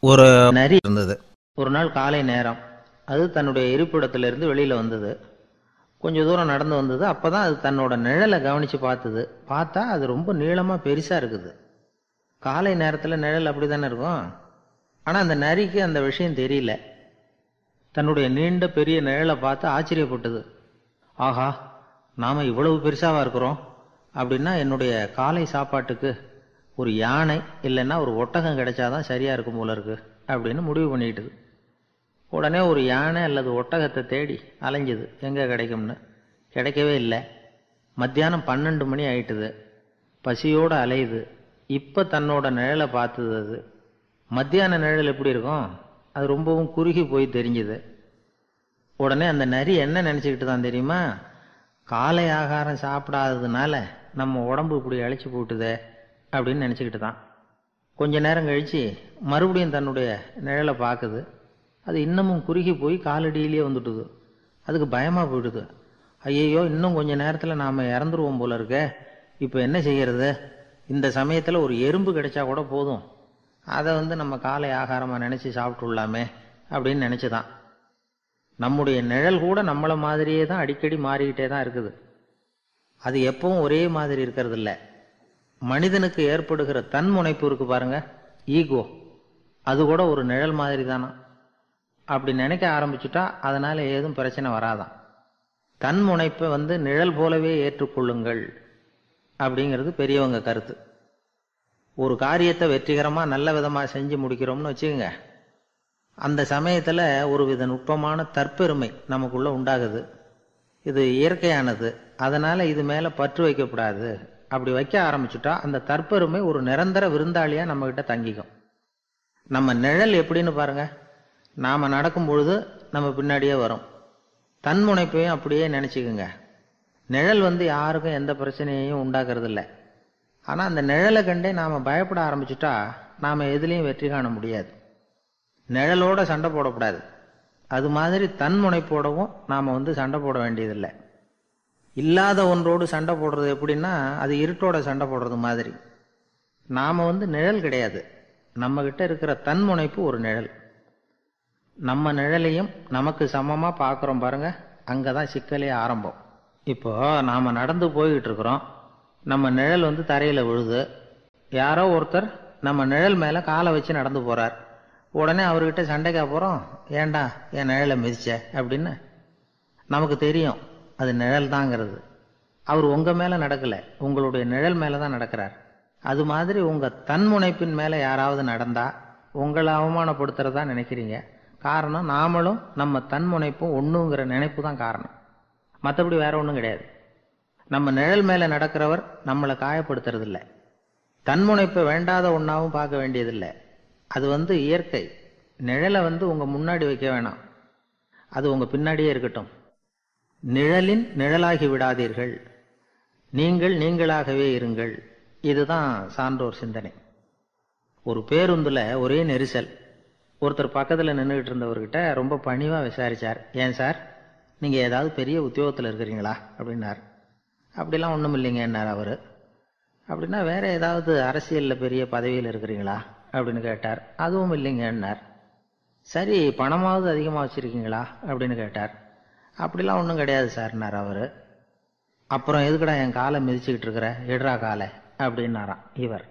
ஒரு நரி இருந்தது. ஒரு நாள் காலை நேரம். அது தன்னுடைய இருப்பிடத்திலிருந்து வெளியில வந்தது. கொஞ்சம் தூரம் நடந்து வந்தது. அப்பதான் அது தன்னோட நிழலை கவனிச்சு பார்த்தது. பார்த்தா அது ரொம்ப நீளமா பெருசா இருக்குது. காலை நேரத்துல நிழல் அப்படிதானே இருக்கும்? ஆனா அந்த நரிக்கு அந்த விஷயம் தெரியல. தன்னுடைய நீண்ட பெரிய நிழலை பார்த்து ஆச்சரியப்பட்டது. ஆஹா நாம இவ்வளவு பெருசாவா இருக்கிறோம்? அப்படின்னா என்னுடைய காலை சாப்பாட்டுக்கு ஒரு யானை இல்லைன்னா ஒரு ஒட்டகம் கிடைச்சாதான் சரியா இருக்கும் போல இருக்கு அப்படின்னு முடிவு பண்ணிட்டுது உடனே ஒரு யானை அல்லது ஒட்டகத்தை தேடி அலைஞ்சுது. எங்கே கிடைக்கும்னு? கிடைக்கவே இல்லை. மத்தியானம் பன்னெண்டு மணி ஆயிட்டுது. பசியோடு அலையுது. இப்போ தன்னோட நிழலை பார்த்தது அது. மத்தியான நிழல் எப்படி இருக்கும்? அது ரொம்பவும் குறுகி போய் தெரிஞ்சுது. உடனே அந்த நரி என்ன நினச்சிக்கிட்டு தான் தெரியுமா? காலை ஆகாரம் சாப்பிடாததுனால நம்ம உடம்பு இப்படி அழைச்சி போட்டுதே. அப்படின்னு நினச்சிக்கிட்டு தான் கொஞ்ச நேரம் கழித்து மறுபடியும் தன்னுடைய நிழலை பார்க்குது. அது இன்னமும் குறுகி போய் காலடியிலேயே வந்துட்டுது. அதுக்கு பயமாக போயிடுது. ஐயையோ இன்னும் கொஞ்ச நேரத்தில் நாம் இறந்துருவோம் போல இருக்கே. இப்போ என்ன செய்கிறது இந்த சமயத்தில் ஒரு எறும்பு கிடைச்சா கூட போதும். அதை வந்து நம்ம காலை ஆகாரமாக நினச்சி சாப்பிட்டுள்ளாமே அப்படின்னு நினச்சி தான் நம்முடைய நிழல் கூட நம்மளை மாதிரியே தான் அடிக்கடி மாறிக்கிட்டே தான் இருக்குது. அது எப்பவும் ஒரே மாதிரி இருக்கிறதில்ல. மனிதனுக்கு ஏற்படுகிற தன் முனைப்பு இருக்கு பாருங்க. ஈகோ அது கூட ஒரு நிழல் மாதிரி தானா அப்படி நினைக்க ஆரம்பிச்சுட்டா அதனால ஏதும் பிரச்சனை வராதா? தன் முனைப்பை வந்து நிழல் போலவே ஏற்றுக்கொள்ளுங்கள் அப்படிங்கிறது பெரியவங்க கருத்து. ஒரு காரியத்தை வெற்றிகரமாக நல்ல விதமாக செஞ்சு முடிக்கிறோம்னு வச்சுக்கோங்க. அந்த சமயத்தில் ஒரு வித நுட்பமான தற்பெருமை நமக்குள்ளே உண்டாகுது. இது இயற்கையானது. அதனால் இது மேலே பற்று வைக்கக்கூடாது. அப்படி வைக்க ஆரம்பிச்சுட்டா அந்த தற்பெருமை ஒரு நிரந்தர விருந்தாளியா நம்ம கிட்ட தங்கிக்கும். நம்ம நிழல் எப்படின்னு பாருங்க. நாம நடக்கும் பொழுது நம்ம பின்னாடியே வரும். தன்முனைப்பையும் அப்படியே நினைச்சுக்குங்க. நிழல் வந்து யாருக்கும் எந்த பிரச்சனையையும் உண்டாக்குறது ஆனால் அந்த நிழலை கண்டே நாம் பயப்பட ஆரம்பிச்சுட்டா நாம் எதுலேயும் வெற்றி காண முடியாது. நிழலோட சண்டை போடக்கூடாது. அது மாதிரி தன்முனைப்போடவும் நாம் வந்து சண்டை போட வேண்டியதில்லை. இல்லாத ஒன்றோடு சண்டை போடுறது எப்படின்னா அது இருட்டோட சண்டை போடுறது மாதிரி. நாம் வந்து நிழல் கிடையாது. நம்மக்கிட்ட இருக்கிற தன்முனைப்பு ஒரு நிழல். நம்ம நிழலையும் நமக்கு சமமாக பார்க்குறோம் பாருங்கள் அங்கே தான் சிக்கலே ஆரம்பம். இப்போ நாம் நடந்து போய்கிட்டு இருக்கிறோம். நம்ம நிழல் வந்து தரையில் விழுது. யாரோ ஒருத்தர் நம்ம நிழல் மேலே காலை வச்சு நடந்து போகிறார் உடனே அவர்கிட்ட சண்டைக்கா போகிறோம் ஏன்டா என் நிழலை மிதிச்ச? அப்படின்னு நமக்கு தெரியும். அது நிழல் தாங்கிறது அவர் உங்கள் மேலே நடக்கலை உங்களுடைய நிழல் மேலே தான் நடக்கிறார். அது மாதிரி உங்கள் தன்முனைப்பின் மேலே யாராவது நடந்தால் உங்களை அவமானப்படுத்துகிறதா நினைக்கிறீங்க. காரணம் நாமளும் நம்ம தன்முனைப்பும் ஒன்றுங்கிற நினைப்பு தான் காரணம். மற்றபடி வேற ஒன்றும் கிடையாது. நம்ம நிழல் மேலே நடக்கிறவர் நம்மளை காயப்படுத்துறதில்லை. தன்முனைப்பை வேண்டாத ஒன்றாவும் பார்க்க வேண்டியதில்லை. அது வந்து இயற்கை. நிழலை வந்து உங்கள் முன்னாடி வைக்க வேணாம். அது உங்கள் பின்னாடியே இருக்கட்டும். நிழலின் நிழலாகி விடாதீர்கள். நீங்கள் நீங்களாகவே இருங்கள். இதுதான் சான்றோர் சிந்தனை. ஒரு பேருந்துல ஒரே நெரிசல். ஒருத்தர் பக்கத்தில் நின்றுகிட்டு இருந்தவர்கிட்ட ரொம்ப பணிவாக விசாரிச்சார். ஏன் சார்? நீங்கள் ஏதாவது பெரிய உத்தியோகத்தில் இருக்கிறீங்களா? அப்படின்னார். அப்படிலாம் ஒண்ணும் இல்லைங்கன்னார் அவர். அப்படின்னா வேற ஏதாவது அரசியலில் பெரிய பதவியில் இருக்கிறீங்களா? அப்படின்னு கேட்டார். அதுவும் இல்லைங்கன்னார் சரி பணமாவது அதிகமாக வச்சுருக்கீங்களா? அப்படின்னு கேட்டார். அப்படிலாம் ஒன்றும் கிடையாது சார்னார் அவர். அப்புறம் எதுக்குடா என் காலை மிதிச்சுக்கிட்டு இருக்கிற? எடுறா காலை அப்படின்னாராம் இவர்.